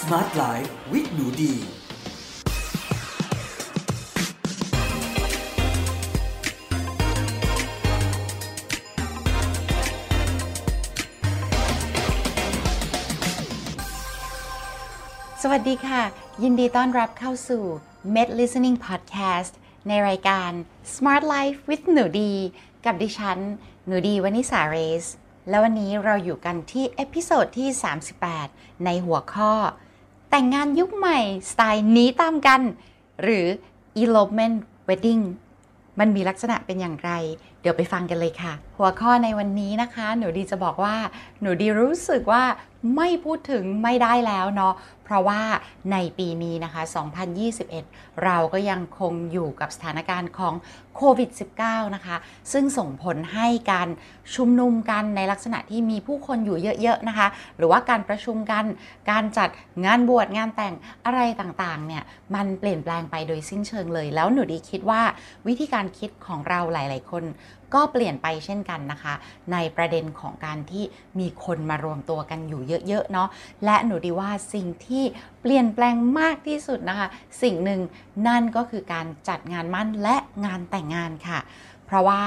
Smart Life with หนูดี สวัสดีค่ะ ยินดีต้อนรับเข้าสู่ Med Listening Podcast ในรายการ Smart Life with หนูดี กับดิฉัน หนูดีวนิสาเรส แล้ววันนี้เราอยู่กันที่ episode ที่ 38 ในหัวข้อ แต่งงานยุคใหม่สไตล์หนีตามกัน หรือ elopement wedding มันมีลักษณะเป็นอย่างไร เดี๋ยวไปฟังกันเลยค่ะ หัวข้อในวันนี้นะคะ หนูดีจะบอกว่า หนูดีรู้สึกว่าไม่พูดถึงไม่ได้แล้วเนาะเพราะว่าในปีนี้นะคะ 2021 เราก็ยังคงอยู่กับสถานการณ์ของโควิด -19 นะคะ ซึ่งส่งผลให้การชุมนุมกันในลักษณะที่มีผู้คนอยู่เยอะๆนะคะ หรือว่าการประชุมกัน การจัดงานบวชงานแต่งอะไรต่างๆเนี่ยมันเปลี่ยนแปลงไปโดยสิ้นเชิงเลย แล้วหนูดีคิดว่าวิธีการคิดของเราหลาย ๆ คนก็เปลี่ยนไปเช่นกันนะคะ ในประเด็นของการที่มีคนมารวมตัวกันอยู่เยอะๆเนาะและหนูดีว่าสิ่งที่เปลี่ยนแปลงมากที่สุดนะคะ สิ่งหนึ่งนั่นก็คือการจัดงานมั่นและงานแต่งงานค่ะ เพราะว่า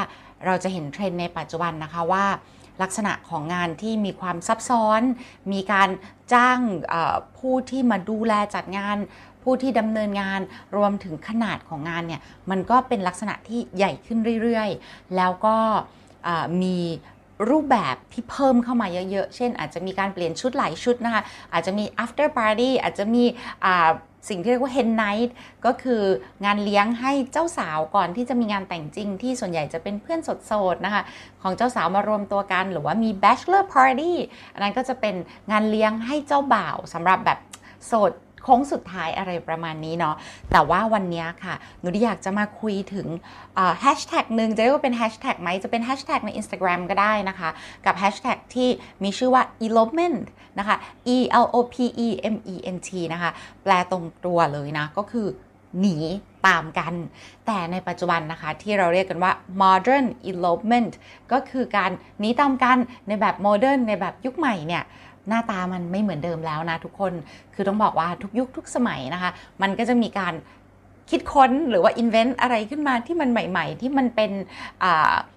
เราจะเห็นเทรนด์ในปัจจุบันนะคะว่าลักษณะของงานที่มีความซับซ้อน มีการจ้างผู้ที่มาดูแลจัดงาน ผู้ที่ดำเนินงานรวมถึงขนาดของงานเนี่ยมันก็เป็นลักษณะที่ใหญ่ขึ้นเรื่อยๆ แล้วก็มีรูปแบบที่เพิ่มเข้ามาเยอะๆ เช่น อาจจะมีการเปลี่ยนชุดหลายชุดนะคะ อาจจะมี after party อาจจะมีสิ่งที่เรียกว่า hen night ก็คืองานเลี้ยงให้เจ้าสาวก่อนที่จะมีงานแต่งจริง ที่ส่วนใหญ่จะเป็นเพื่อนสดๆนะคะ ของเจ้าสาวมารวมตัวกัน หรือว่ามี bachelor party อันนั้นก็จะเป็นงานเลี้ยงให้เจ้าบ่าวสำหรับแบบโสด โค้งสุดท้ายอะไรประมาณนี้เนาะแต่ว่าวันนี้ค่ะ หนูอยากจะมาคุยถึงแฮชแท็กหนึ่งจะเรียกว่าเป็นแฮชแท็กไหมจะเป็นแฮชแท็กใน Instagram ก็ได้นะคะ กับแฮชแท็กที่มีชื่อว่า elopement นะคะ e l o p e m e n t นะคะ แปลตรงตัวเลยนะ ก็คือหนีตามกัน แต่ในปัจจุบันนะคะ ที่เราเรียกกันว่า modern elopement ก็คือการหนีตามกันในแบบ modern ในแบบยุคใหม่เนี่ย หน้าตามันไม่เหมือนเดิมแล้วนะทุกคน คือต้องบอกว่าทุกยุคทุกสมัยนะคะ มันก็จะมีการคิดค้นหรือว่า invent อะไรขึ้นมาที่มันใหม่ ๆ ที่มันเป็น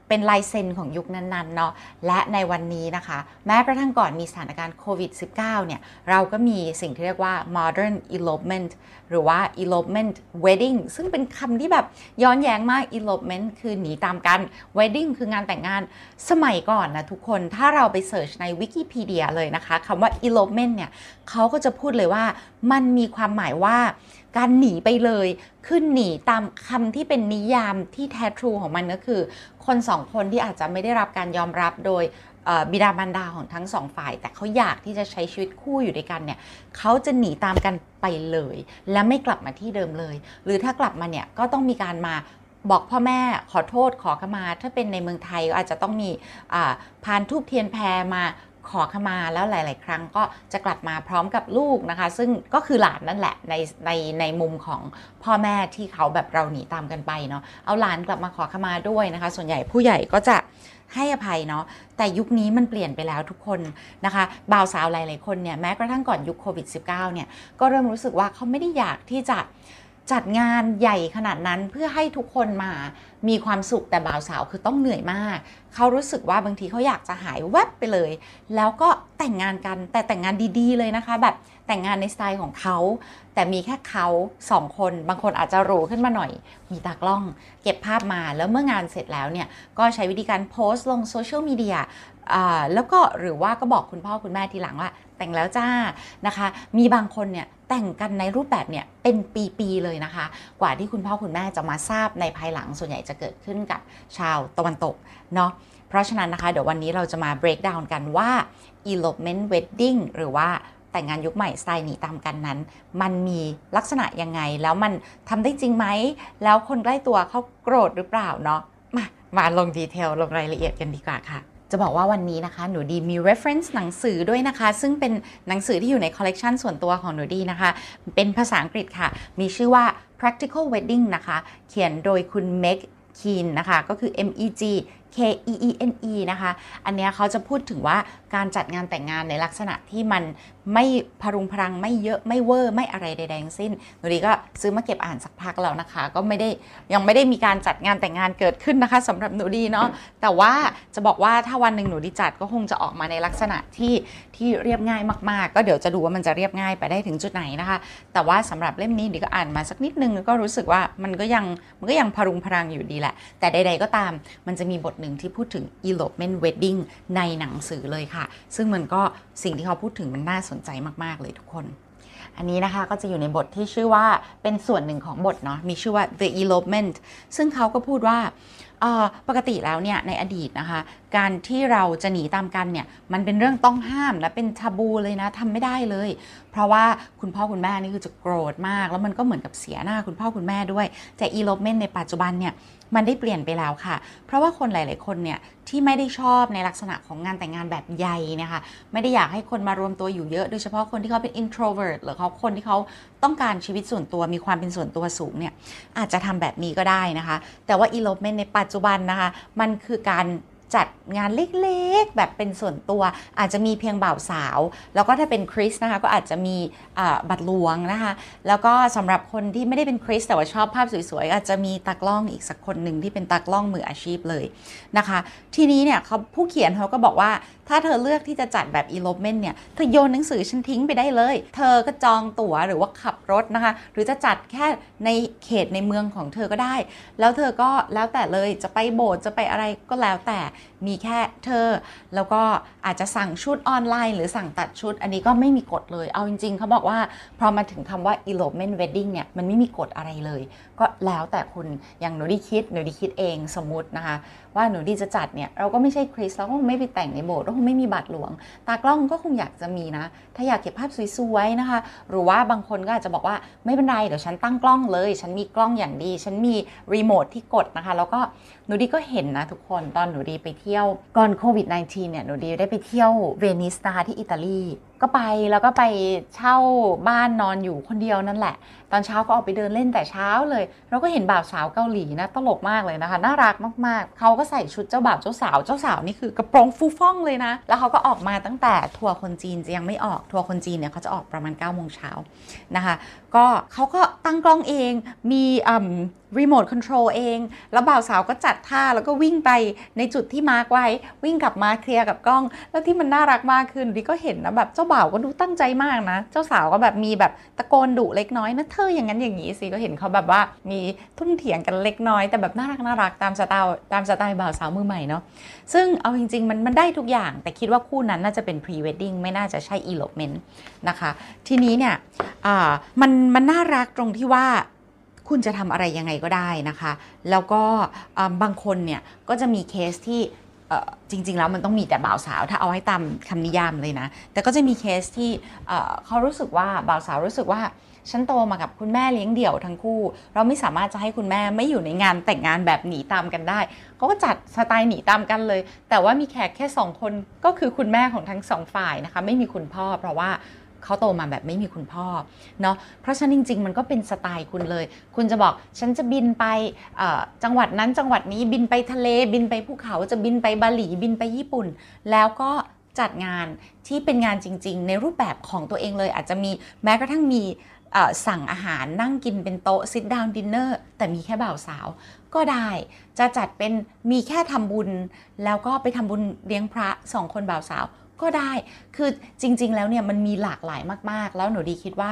เป็นลายเซ็นของยุคนั้นๆเนาะและในวันนี้นะคะ แม้กระทั่งก่อนมีสถานการณ์โควิด -19 เนี่ย เราก็มีสิ่งที่เรียกว่า modern elopement หรือว่า elopement wedding ซึ่งเป็นคำที่แบบย้อนแย้งมาก elopement คือหนีตามกัน wedding คืองานแต่งงานสมัยก่อนนะทุกคนถ้าเราไปเสิร์ชในวิกิพีเดียเลยนะคะคำว่า elopement เนี่ยเขาก็จะพูดเลยว่ามันมีความหมายว่าการหนีไปเลย ขึ้นหนีตามคำที่เป็นนิยามที่แท้ทรูของมันก็คือ คนสองคนที่อาจจะไม่ได้รับการยอมรับโดยบิดามารดาของทั้งสองฝ่าย แต่เขาอยากที่จะใช้ชีวิตคู่อยู่ด้วยกันเนี่ยเขาจะหนีตามกันไปเลย และไม่กลับมาที่เดิมเลย หรือถ้ากลับมาเนี่ยก็ต้องมีการมาบอกพ่อแม่ขอโทษขอขมา ถ้าเป็นในเมืองไทยก็อาจจะต้องมีพานทูบเทียนแพรมา ขอขมาแล้วหลาย ๆ ครั้งก็จะกลับมาพร้อมกับลูกนะคะ ซึ่งก็คือหลานนั่นแหละในในในมุมของพ่อแม่ที่เขาแบบเราหนีตามกันไปเนาะเอาหลานกลับมาขอขมาด้วยนะคะ ส่วนใหญ่ผู้ใหญ่ก็จะให้อภัยเนาะแต่ยุคนี้มันเปลี่ยนไปแล้วทุกคนนะคะบ่าวสาวหลาย ๆ คนเนี่ยแม้กระทั่งก่อนยุคโควิด -19 เนี่ยก็เริ่มรู้สึกว่าเขาไม่ได้อยากที่จะ จัดงานใหญ่ขนาดนั้นเพื่อให้ทุกคนมามีความสุขแต่บ่าวสาวคือต้องเหนื่อยมาก เขารู้สึกว่าบางทีเขาอยากจะหายแวบไปเลย แล้วก็แต่งงานกันแต่แต่งงานดีๆเลยนะคะ แบบแต่งงานในสไตล์ของเขา แต่มีแค่เขาสองคน บางคนอาจจะรู้ขึ้นมาหน่อย มีตากล้อง เก็บภาพมาแล้วเมื่องานเสร็จแล้วเนี่ย ก็ใช้วิธีการโพสต์ลงโซเชียลมีเดียแล้วก็หรือว่าก็บอกคุณพ่อคุณแม่ทีหลังว่า แต่งแล้วจ้านะคะ มีบางคนเนี่ยแต่งกันในรูปแบบเนี่ยเป็นปีๆเลยนะคะ กว่าที่คุณพ่อคุณแม่จะมาทราบในภายหลังส่วนใหญ่จะเกิดขึ้นกับชาวตะวันตกเนาะเพราะฉะนั้นนะคะ เดี๋ยววันนี้เราจะมา break down กันว่า elopement wedding หรือว่าแต่งงานยุคใหม่สไตล์หนีตามกันนั้น มันมีลักษณะยังไง แล้วมันทำได้จริงไหม แล้วคนใกล้ตัวเขาโกรธหรือเปล่าเนาะมามาลง detail ลงรายละเอียดกันดีกว่าค่ะ จะบอกว่าวันนี้นะคะ หนูดีมี reference หนังสือด้วยนะคะ ซึ่งเป็นหนังสือที่อยู่ในคอลเลกชันส่วนตัวของหนูดีนะคะ เป็นภาษาอังกฤษค่ะ มีชื่อว่า practical wedding นะคะ เขียนโดยคุณ Meg Keen นะคะ ก็คือ M E G K E E N E นะคะ อันเนี้ยเขาจะพูดถึงว่าการจัดงานแต่งงานในลักษณะที่มันไม่พรุงพรังไม่เยอะไม่เวอร์ไม่อะไรใดๆทั้งสิ้นหนูดีก็ซื้อมาเก็บอ่านสักพักแล้วนะคะ ก็ไม่ได้ยังไม่ได้มีการจัดงานแต่งงานเกิดขึ้นนะคะสำหรับหนูดีเนาะแต่ว่าจะบอกว่าถ้าวันหนึ่งหนูดีจัดก็คงจะออกมาในลักษณะที่ที่เรียบง่ายมากๆ ก็เดี๋ยวจะดูว่ามันจะเรียบง่ายไปได้ถึงจุดไหนนะคะ แต่ว่าสำหรับเล่มนี้ดีก็อ่านมาสักนิดนึงก็รู้สึกว่ามันก็ยังมันก็ยังพรุงพรังอยู่ดีแหละ แต่ใด ๆก็ตามมันจะมีบทหนึ่งที่พูดถึง elopement wedding ในหนังสือเลยค่ะ ซึ่งมันก็สิ่งที่เขาพูดถึงมันน่าสนใจมากๆเลยทุกคน อันนี้นะคะก็จะอยู่ในบทที่ชื่อว่าเป็นส่วนหนึ่งของบทเนาะมีชื่อว่า the elopement ซึ่งเขาก็พูดว่าปกติแล้วเนี่ยในอดีตนะคะ การที่เราจะหนีตามกันเนี่ยมันเป็นเรื่องต้องห้ามและเป็นทาบูเลยนะทำไม่ได้เลย เพราะว่าคุณพ่อคุณแม่นี่คือจะโกรธมาก แล้วมันก็เหมือนกับเสียหน้าคุณพ่อคุณแม่ด้วยแต่ elopement ในปัจจุบันเนี่ยมันได้เปลี่ยนไปแล้วค่ะ เพราะว่าคนหลาย ๆ คนเนี่ยที่ไม่ได้ชอบในลักษณะของงานแต่งงานแบบใหญ่นะคะ ไม่ได้อยากให้คนมารวมตัวอยู่เยอะ โดยเฉพาะคนที่เขาเป็น introvert หรือเขาคนที่เขาต้องการชีวิตส่วนตัวมีความเป็นส่วนตัวสูงเนี่ยอาจจะทำแบบนี้ก็ได้นะคะ แต่ว่า elopement ในปัจจุบันนะคะ มันคือการ จัดงานเล็กๆ แบบเป็นส่วนตัว อาจจะมีเพียงบ่าวสาว แล้วก็ถ้าเป็นคริสนะคะก็อาจจะมีบัตรหลวงนะคะ แล้วก็สำหรับคนที่ไม่ได้เป็นคริสแต่ว่าชอบภาพสวยๆ อาจจะมีตากล้องอีกสักคนหนึ่งที่เป็นตากล้องมืออาชีพเลยนะคะ ทีนี้เนี่ยเขาผู้เขียนเขาก็บอกว่าถ้าเธอเลือกที่จะจัดแบบ elopement เนี่ย เธอโยนหนังสือฉันทิ้งไปได้เลย เธอก็จองตั๋วหรือว่าขับรถนะคะ หรือจะจัดแค่ในเขตในเมืองของเธอก็ได้ แล้วเธอก็แล้วแต่เลยจะไปโบสถ์จะไปอะไรก็แล้วแต่ มีแค่เธอ แล้วก็อาจจะสั่งชุดออนไลน์ หรือสั่งตัดชุด อันนี้ก็ไม่มีกฎเลย เอาจริงๆเขาบอกว่าพอมาถึงคำว่า elopement wedding เนี่ย มันไม่มีกฎอะไรเลยก็แล้วแต่คุณอย่างหนูดีคิดหนูดีคิดเองสมมตินะคะ ว่าหนูดีจะจัดเนี่ยเราก็ไม่ใช่คริสเราก็คงไม่ไปแต่งในโบสถ์เราคงไม่มีบัตรหลวง ตากล้องก็คงอยากจะมีนะ ถ้าอยากเก็บภาพสวยๆนะคะ หรือว่าบางคนก็อาจจะบอกว่าไม่เป็นไรเดี๋ยวฉันตั้งกล้องเลย ฉันมีกล้องอย่างดี ฉันมีรีโมทที่กดนะคะ แล้วก็หนูดีก็เห็นนะทุกคนตอนหนูดีไปเที่ยวก่อนโควิด -19 เนี่ยหนูดีได้ไปเที่ยวเวนิสนะคะที่อิตาลี ก็ไปแล้วก็ไปเช่าบ้านนอนอยู่คนเดียวนั่นแหละ ตอนเช้าก็ออกไปเดินเล่นแต่เช้าเลย เราก็เห็นบ่าวสาวเกาหลีนะตลกมากเลยนะคะ น่ารักมากๆ เขาก็ใส่ชุดเจ้าบ่าวเจ้าสาวเจ้าสาวนี่คือกระโปรงฟูฟ่องเลยนะ แล้วเขาก็ออกมาตั้งแต่ทัวร์คนจีนจะยังไม่ออกทัวร์คนจีนเนี่ยเขาจะออกประมาณ9ก้าโมงเช้านะคะ ก็เขาก็ตั้งกล้องเองมี รีโมทคอนโทรลเอง แล้วบ่าวสาวก็จัดท่าแล้วก็วิ่งไปในจุดที่ mark ไว้ วิ่งกลับมา clear กับกล้อง แล้วที่มันน่ารักมากขึ้นดิก็เห็นนะแบบเจ้าบ่าวก็ดูตั้งใจมากนะ เจ้าสาวก็แบบมีแบบตะโกนดุเล็กน้อยนะเธออย่างนั้นอย่างนี้สิก็เห็นเขาแบบว่ามีทุ่มเถียงกันเล็กน้อย แต่แบบน่ารักน่ารักตามสไตล์ตามสไตล์บ่าวสาวมือใหม่เนาะซึ่งเอาจริงๆมันมันได้ทุกอย่าง แต่คิดว่าคู่นั้นน่าจะเป็นพรีเวดดิ้งไม่น่าจะใช่ elopement นะคะ ทีนี้เนี่ยมันมันน่ารักตรงที่ว่า คุณจะทำอะไรยังไงก็ได้นะคะ แล้วก็บางคนเนี่ยก็จะมีเคสที่จริง ๆ แล้วมันต้องมีแต่บ่าวสาวถ้าเอาให้ตามคำนิยามเลยนะ แต่ก็จะมีเคสที่เขารู้สึกว่าบ่าวสาวรู้สึกว่าฉันโตมากับคุณแม่เลี้ยงเดี่ยวทั้งคู่ เราไม่สามารถจะให้คุณแม่ไม่อยู่ในงานแต่งงานแบบหนีตามกันได้เขาก็จัดสไตล์หนีตามกันเลย แต่ว่ามีแขกแค่สองคนก็คือคุณแม่ของทั้งสองฝ่ายนะคะ ไม่มีคุณพ่อเพราะว่า เขาโตมาแบบไม่มีคุณพ่อเนาะเพราะฉะนั้นจริง ๆ มันก็เป็นสไตล์คุณเลย คุณจะบอกฉันจะบินไปจังหวัดนั้นจังหวัดนี้บินไปทะเลบินไปภูเขาจะบินไปบาหลีบินไปญี่ปุ่น แล้วก็จัดงานที่เป็นงานจริง ๆ ในรูปแบบของตัวเองเลยอาจจะมีแม้กระทั่งมีสั่งอาหารนั่งกินเป็นโต๊ะ sit down dinner แต่มีแค่บ่าวสาว ก็ได้จะจัดเป็นมีแค่ทำบุญ แล้วก็ไปทำบุญเลี้ยงพระสองคนบ่าวสาว ก็ได้ คือจริง ๆ แล้วเนี่ยมันมีหลากหลายมาก ๆ แล้วหนูดีคิดว่า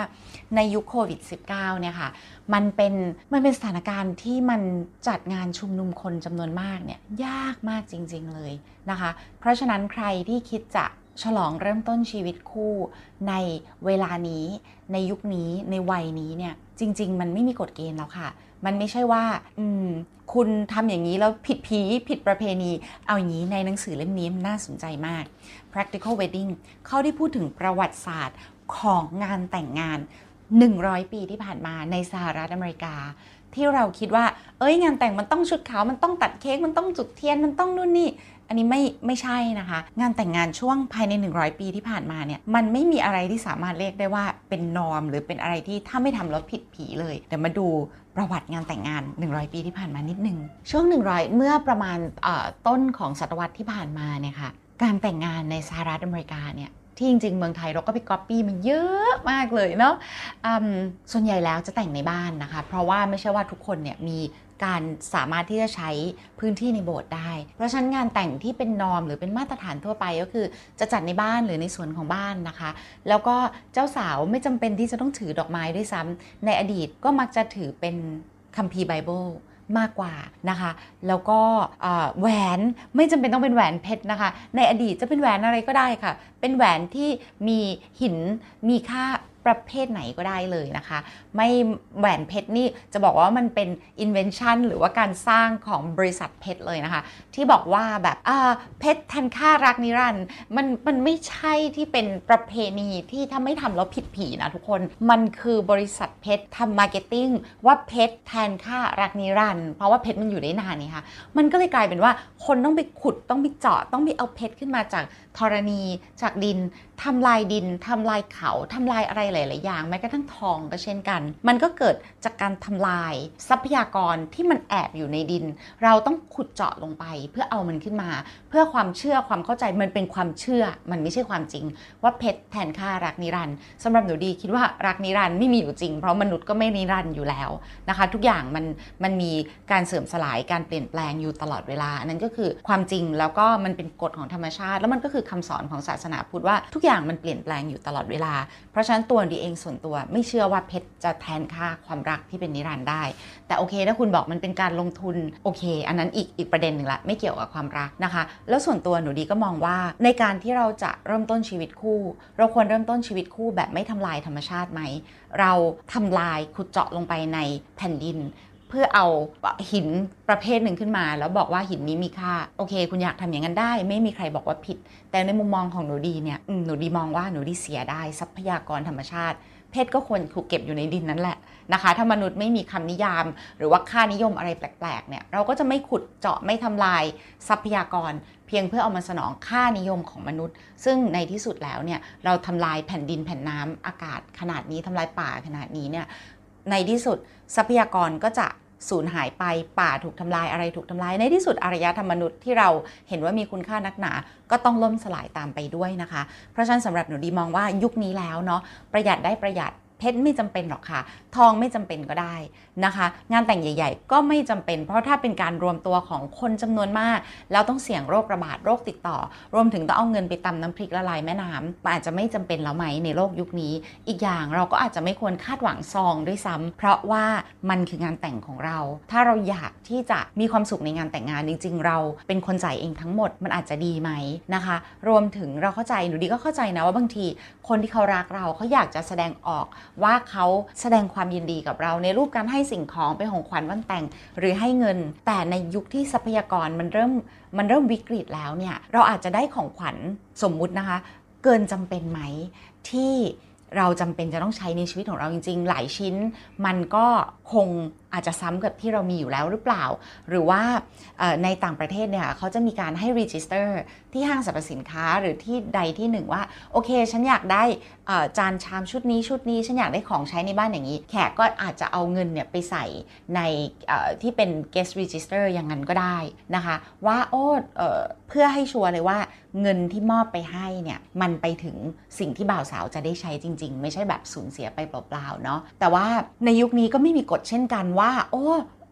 ในยุคโควิด -19 เนี่ยค่ะ มันเป็นมันเป็นสถานการณ์ที่มันจัดงานชุมนุมคนจำนวนมากเนี่ยยากมากจริง ๆ เลยนะคะ เพราะฉะนั้นใครที่คิดจะฉลองเริ่มต้นชีวิตคู่ในเวลานี้ในยุคนี้ในวัยนี้เนี่ยจริง ๆ มันไม่มีกฎเกณฑ์แล้วค่ะ มันไม่ใช่ว่าอืม คุณทำอย่างนี้แล้วผิดผีผิดประเพณี เอาอย่างนี้ในหนังสือเล่มนี้มันน่าสนใจมาก practical wedding เขาได้พูดถึงประวัติศาสตร์ของงานแต่งงาน 100 ปีที่ผ่านมาในสหรัฐอเมริกา ที่เราคิดว่า เอ้ยงานแต่งมันต้องชุดขาวมันต้องตัดเค้กมันต้องจุดเทียนมันต้องนู่นนี่อัอันนี้ไม่ไม่ใช่นะคะ งานแต่งงานช่วงภายใน 100 ปีที่ผ่านมาเนี่ยมันไม่มีอะไรที่สามารถเรียกได้ว่าเป็นนอม หรือเป็นอะไรที่ถ้าไม่ทำแล้วผิดผีเลย เดี๋ยวมาดู ประวัติงานแต่งงาน 100 ปีที่ผ่านมานิดนึง ช่วง 100 เมื่อประมาณต้นของศตวรรษที่ผ่านมาเนี่ยค่ะการแต่งงานในสหรัฐอเมริกาเนี่ยที่จริงๆ เมืองไทยเราก็ไปก๊อปปี้มันเยอะมากเลยเนาะส่วนใหญ่แล้วจะแต่งในบ้านนะคะ เพราะว่าไม่ใช่ว่าทุกคนเนี่ยมี การสามารถที่จะใช้พื้นที่ในโบสถ์ได้ เพราะฉะนั้นงานแต่งที่เป็นนอมหรือเป็นมาตรฐานทั่วไปก็คือจะจัดในบ้านหรือในสวนของบ้านนะคะ แล้วก็เจ้าสาวไม่จำเป็นที่จะต้องถือดอกไม้ด้วยซ้ำในอดีตก็มักจะถือเป็นคัมภีร์ไบเบิลมากกว่านะคะ แล้วก็แหวนไม่จำเป็นต้องเป็นแหวนเพชรนะคะ ในอดีตจะเป็นแหวนอะไรก็ได้ค่ะ เป็นแหวนที่มีหินมีค่า ประเภทไหนก็ได้เลยนะคะ ไม่แหวนเพชรนี่จะบอกว่ามันเป็น invention หรือว่าการสร้างของบริษัทเพชรเลยนะคะ ที่บอกว่าแบบเพชรแทนค่ารักนิรันด์มันมันไม่ใช่ที่เป็นประเพณีที่ถ้าไม่ทำแล้วผิดผีนะทุกคนมันคือบริษัทเพชรทำ marketing ว่าเพชรแทนค่ารักนิรันด์เพราะว่าเพชรมันอยู่ได้นานนี่ค่ะมันก็เลยกลายเป็นว่าคนต้องไปขุดต้องไปเจาะต้องไปเอาเพชรขึ้นมาจากธรณี จากดินทำลายดินทำลายเขาทำลายอะไรหลาย ๆ อย่าง แม้กระทั่งทองก็เช่นกัน มันก็เกิดจากการทำลายทรัพยากรที่มันแอบอยู่ในดิน เราต้องขุดเจาะลงไป เพื่อเอามันขึ้นมา เพื่อความเชื่อความเข้าใจมันเป็นความเชื่อ มันไม่ใช่ความจริง ว่าเพชรแทนค่ารักนิรันด์สำหรับหนูดีคิดว่ารักนิรันด์ไม่มีอยู่จริง เพราะมนุษย์ก็ไม่นิรันด์อยู่แล้วนะคะ ทุกอย่างมันมันมีการเสื่อมสลายการเปลี่ยนแปลงอยู่ตลอดเวลานั่นก็คือความจริงแล้วก็มันเป็นกฎของธรรมชาติ แล้วมันก็คือคำสอนของศาสนาพุทธว่าทุกอย่างมันเปลี่ยนแปลงอยู่ตลอดเวลา เพราะฉะนั้นตัวดีเองส่วนตัวไม่เชื่อว่าเพชรจะแทนค่าความรักที่เป็นนิรันดร์ได้ แต่โอเค ถ้าคุณบอกมันเป็นการลงทุนโอเค อันนั้นอีกอีกประเด็นหนึ่งละไม่เกี่ยวกับความรักนะคะ แล้วส่วนตัวหนูดีก็มองว่าในการที่เราจะเริ่มต้นชีวิตคู่ เราควรเริ่มต้นชีวิตคู่แบบไม่ทำลายธรรมชาติไหมเราทำลายขุดเจาะลงไปในแผ่นดิน เพื่อเอาหินประเภทหนึ่งขึ้นมา แล้วบอกว่าหินนี้มีค่า โอเค คุณอยากทำอย่างนั้นได้ ไม่มีใครบอกว่าผิด แต่ในมุมมองของหนูดีเนี่ยหนูดีมองว่าหนูดีเสียได้ทรัพยากรธรรมชาติ เพชรก็ควรถูกเก็บอยู่ในดินนั่นแหละนะคะ ถ้ามนุษย์ไม่มีคำนิยาม หรือว่าค่านิยมอะไรแปลกๆเนี่ยเราก็จะไม่ขุดเจาะไม่ทำลายทรัพยากร เพียงเพื่อเอามาสนองค่านิยมของมนุษย์ ซึ่งในที่สุดแล้วเนี่ยเราทำลายแผ่นดินแผ่นน้ำอากาศขนาดนี้ทำลายป่าขนาดนี้เนี่ยในที่สุดทรัพยากรก็จะ สูญหายไปป่าถูกทำลายอะไรถูกทำลายในที่สุดอารยธรรมมนุษย์ที่เราเห็นว่ามีคุณค่านักหนา ก็ต้องล่มสลายตามไปด้วยนะคะ เพราะฉะนั้นสำหรับหนูดีมองว่ายุคนี้แล้วเนาะประหยัดได้ประหยัด เพชรไม่จำเป็นหรอกค่ะ ทองไม่จำเป็นก็ได้นะคะ งานแต่งใหญ่ ๆ ก็ไม่จำเป็น เพราะถ้าเป็นการรวมตัวของคนจำนวนมาก แล้วต้องเสี่ยงโรคระบาดโรคติดต่อ รวมถึงต้องเอาเงินไปตำน้ำพริกละลายแม่น้ำมันอาจจะไม่จำเป็นแล้วไหมในโลกยุคนี้ อีกอย่างเราก็อาจจะไม่ควรคาดหวังซองด้วยซ้ำเพราะว่ามันคืองานแต่งของเรา ถ้าเราอยากที่จะมีความสุขในงานแต่งงานจริง ๆ เราเป็นคนจ่ายเองทั้งหมดมันอาจจะดีไหมนะคะ รวมถึงเราเข้าใจหนูดีก็เข้าใจนะว่าบางทีคนที่เขารักเราเขาอยากจะแสดงออกว่าเขาแสดงความยินดีกับเราในรูปการให้สิ่งของเป็นของขวัญวันแต่ง หรือให้เงิน แต่ในยุคที่ทรัพยากรมันเริ่มมันเริ่มวิกฤตแล้วเนี่ยเราอาจจะได้ของขวัญสมมุตินะคะ เกินจำเป็นไหมที่ เราจำเป็นจะต้องใช้ในชีวิตของเราจริง ๆ หลายชิ้น มันก็คงอาจจะซ้ำกับที่เรามีอยู่แล้วหรือเปล่า หรือว่าในต่างประเทศเนี่ยเขาจะมีการให้ register ที่ห้างสรรพสินค้าหรือที่ใดที่หนึ่งว่า โอเค ฉันอยากได้จานชามชุดนี้ชุดนี้ ฉันอยากได้ของใช้ในบ้านอย่างนี้ แขกก็อาจจะเอาเงินเนี่ยไปใส่ในที่เป็น guest register อย่างนั้นก็ได้นะคะ ว่าโอ้เพื่อให้ sure เลยว่าเงินที่มอบไปให้เนี่ยมันไปถึงสิ่งที่บ่าวสาวจะได้ใช้จริงๆ ไม่ใช่แบบสูญเสียไปเปล่าๆเนาะแต่ว่าในยุคนี้ก็ไม่มีกฎเช่นกันว่า โอ้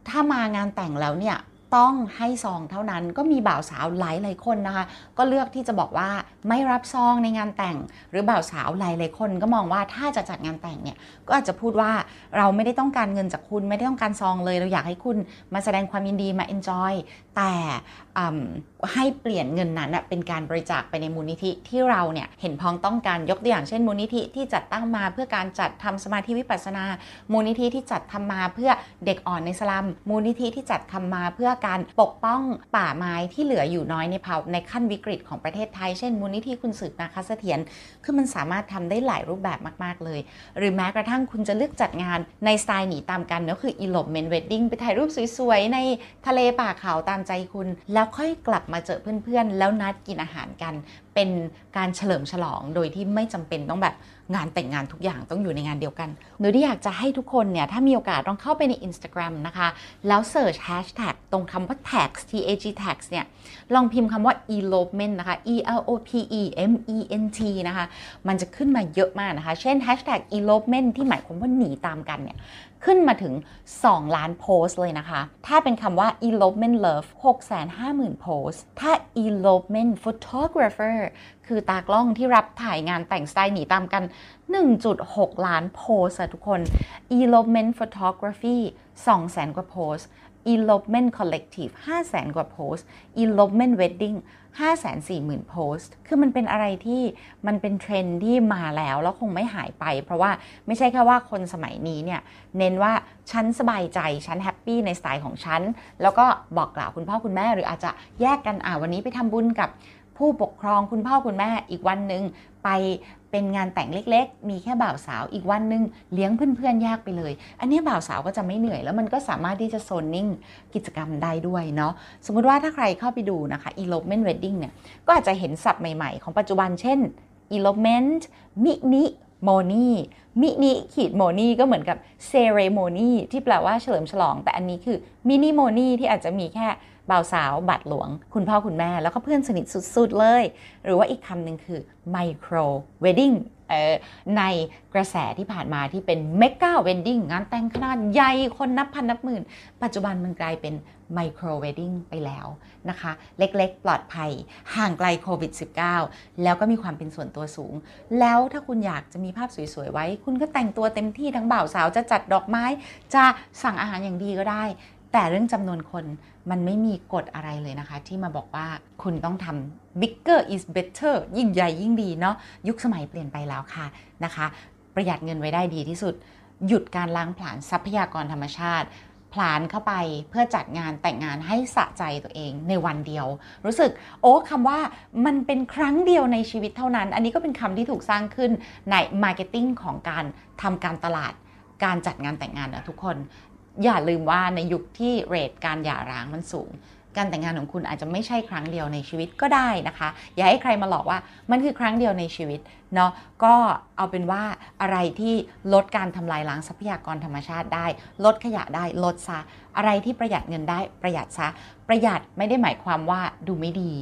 ถ้ามางานแต่งแล้วเนี่ย ต้องให้ซองเท่านั้นก็มีบ่าวสาวหลายหลายคนนะคะ ก็เลือกที่จะบอกว่าไม่รับซองในงานแต่ง หรือบ่าวสาวหลายหลายคนก็มองว่าถ้าจะจัดงานแต่งเนี่ยก็อาจจะพูดว่าเราไม่ได้ต้องการเงินจากคุณไม่ได้ต้องการซองเลย เราอยากให้คุณมาแสดงความยินดีมาเอนจอยแต่ให้เปลี่ยนเงินนั้นเป็นการบริจาคไปในมูลนิธิที่เราเนี่ยเห็นพ้องต้องการยกตัวอย่างเช่น มูลนิธิที่จัดตั้งมาเพื่อการจัดทำสมาธิวิปัสสนา มูลนิธิที่จัดทำมาเพื่อเด็กอ่อนในสลัม มูลนิธิที่จัดทำมาเพื่อการปกป้องป่าไม้ที่เหลืออยู่น้อยในภาวในขั้นวิกฤตของประเทศไทย เช่นมูลนิธิคุณสืบนาคเสถียรคือมันสามารถทำได้หลายรูปแบบมาก ๆ เลย หรือแม้กระทั่งคุณจะเลือกจัดงานในสไตล์หนีตามกันเนอะคือ elopement wedding ไปถ่ายรูปสวยๆ ในทะเลป่าเขาตามใจคุณ แล้วค่อยกลับมาเจอเพื่อนๆ แล้วนัดกินอาหารกันเป็นการเฉลิมฉลองโดยที่ไม่จำเป็นต้องแบบงานแต่งงานทุกอย่างต้องอยู่ในงานเดียวกัน หนูที่อยากจะให้ทุกคนเนี่ย ถ้ามีโอกาสต้องเข้าไปใน Instagram นะคะ แล้วเ e ิร์ช hashtag ตรงคำว่า tax tag tax เนี่ย ลองพิมพ์คำว่า elopement นะคะ e l o p e m e n t นะคะ มันจะขึ้นมาเยอะมากนะคะ เช่น hashtag elopement ที่หมายความว่าหนีตามกันเนี่ย ขึ้นมาถึง 2 ล้านโพสเลยนะคะ ถ้าเป็นคำว่า elopement love 650,000 โพสถ้า elopement photographer คือตากล้องที่รับถ่ายงานแต่งสไตล์หนีตามกัน 1.6 ล้านโพสอะทุกคน elopement photography 200,000กว่าโพส elopement collective 500,000กว่าโพส elopement wedding 540,000โพสต์ คือมันเป็นอะไรที่มันเป็นเทรนด์ที่มาแล้วแล้วคงไม่หายไป เพราะว่าไม่ใช่แค่ว่าคนสมัยนี้เนี่ย เน้นว่าฉันสบายใจ ฉัน happy ในสไตล์ของฉัน แล้วก็บอกกล่าวคุณพ่อคุณแม่หรืออาจจะแยกกันอ่าวันนี้ไปทำบุญกับผู้ปกครองคุณพ่อคุณแม่อีกวันหนึ่ง ไปเป็นงานแต่งเล็ก ๆ มีแค่บ่าวสาวอีกวันหนึ่งเลี้ยงเพื่อนๆยากไปเลย อันนี้บ่าวสาวก็จะไม่เหนื่อย แล้วมันก็สามารถที่จะโซนนิ่งกิจกรรมได้ด้วยเนาะสมมุติว่าถ้าใครเข้าไปดูนะคะ elopement wedding เนี่ยก็อาจจะเห็นศัพท์ใหม่ๆ ของปัจจุบันเช่น elopement มินิโมนีมินิขีดโมนีก็เหมือนกับceremony ที่แปลว่าเฉลิมฉลอง แต่อันนี้คือ minimony ที่อาจจะมีแค่ บ่าวสาวบาทหลวง คุณพ่อคุณแม่ แล้วก็เพื่อนสนิทสุดๆเลย หรือว่าอีกคำหนึ่งคือ micro wedding ในกระแสที่ผ่านมาที่เป็น mega wedding งานแต่งขนาดใหญ่คนนับพันนับหมื่น ปัจจุบันมันกลายเป็น micro wedding ไปแล้วนะคะ เล็กๆ ปลอดภัย ห่างไกลโควิด -19 แล้วก็มีความเป็นส่วนตัวสูง แล้วถ้าคุณอยากจะมีภาพสวย ๆ ไว้ คุณก็แต่งตัวเต็มที่ทั้งบ่าวสาวจะจัดดอกไม้ จะสั่งอาหารอย่างดีก็ได้ แต่เรื่องจำนวนคนมันไม่มีกฎอะไรเลยนะคะ ที่มาบอกว่าคุณต้องทำ bigger is better ยิ่งใหญ่ยิ่งดีเนาะยุคสมัยเปลี่ยนไปแล้วค่ะนะคะ ประหยัดเงินไว้ได้ดีที่สุด หยุดการล้างผลาญทรัพยากรธรรมชาติผลานเข้าไปเพื่อจัดงานแต่งงานให้สะใจตัวเองในวันเดียว รู้สึกโอ้คำว่ามันเป็นครั้งเดียวในชีวิตเท่านั้น อันนี้ก็เป็นคำที่ถูกสร้างขึ้นใน marketing ของการทำการตลาดการจัดงานแต่งงานนะทุกคน อย่าลืมว่าในยุคที่ rate การหย่าร้างมันสูง การแต่งงานของคุณอาจจะไม่ใช่ครั้งเดียวในชีวิตก็ได้นะคะ อย่าให้ใครมาหลอกว่ามันคือครั้งเดียวในชีวิตเนาะก็เอาเป็นว่าอะไรที่ลดการทำลายล้างทรัพยากรธรรมชาติได้ ลดขยะได้ลดซะ อะไรที่ประหยัดเงินได้ประหยัดซะ ประหยัดไม่ได้หมายความว่าดูไม่ดี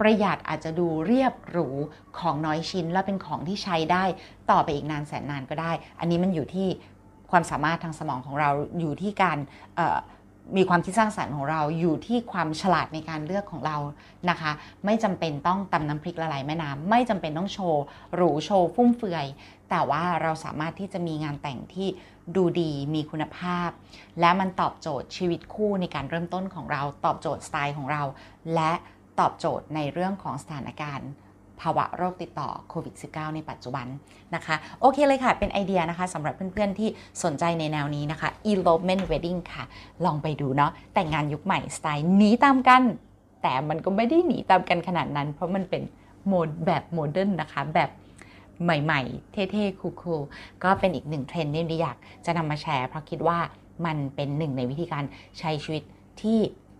ประหยัดอาจจะดูเรียบหรูของน้อยชิ้น และเป็นของที่ใช้ได้ ต่อไปอีกนานแสนนานก็ได้ อันนี้มันอยู่ที่ ความสามารถทางสมองของเราอยู่ที่การมีความคิดสร้างสรรค์ของเราอยู่ที่ความฉลาดในการเลือกของเรานะคะ ไม่จำเป็นต้องตำน้ำพริกละลายแม่น้ำไม่จำเป็นต้องโชว์หรูโชว์ฟุ่มเฟือย แต่ว่าเราสามารถที่จะมีงานแต่งที่ดูดีมีคุณภาพ และมันตอบโจทย์ชีวิตคู่ในการเริ่มต้นของเรา ตอบโจทย์สไตล์ของเรา และตอบโจทย์ในเรื่องของสถานการณ์ ภาวะโรคติดต่อโควิด -19 ในปัจจุบันนะคะ โอเคเลยค่ะ เป็นไอเดียนะคะสำหรับเพื่อนๆที่สนใจในแนวนี้นะคะ elopement wedding ค่ะ ลองไปดูเนาะแต่งงานยุคใหม่สไตล์หนีตามกัน แต่มันก็ไม่ได้หนีตามกันขนาดนั้น เพราะมันเป็น mood แบบ modern นะคะแบบใหม่ๆ เท่ๆ คูลๆ ก็เป็นอีกหนึ่งเทรนด์ที่อยากจะนำมาแชร์ เพราะคิดว่ามันเป็นหนึ่งในวิธีการใช้ชีวิตที่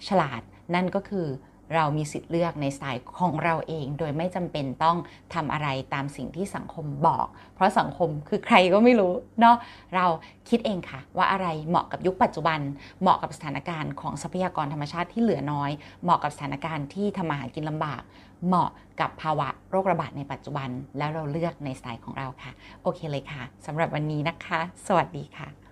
ฉลาดนั่นก็คือ เรามีสิทธิ์เลือกในสไตล์ของเราเอง โดยไม่จำเป็นต้องทำอะไรตามสิ่งที่สังคมบอก เพราะสังคมคือใครก็ไม่รู้เนาะเราคิดเองค่ะ ว่าอะไรเหมาะกับยุคปัจจุบัน เหมาะกับสถานการณ์ของทรัพยากรธรรมชาติที่เหลือน้อย เหมาะกับสถานการณ์ที่ทำมาหากินลำบาก เหมาะกับภาวะโรคระบาดในปัจจุบัน แล้วเราเลือกในสไตล์ของเราค่ะ โอเคเลยค่ะสำหรับวันนี้นะคะ สวัสดีค่ะ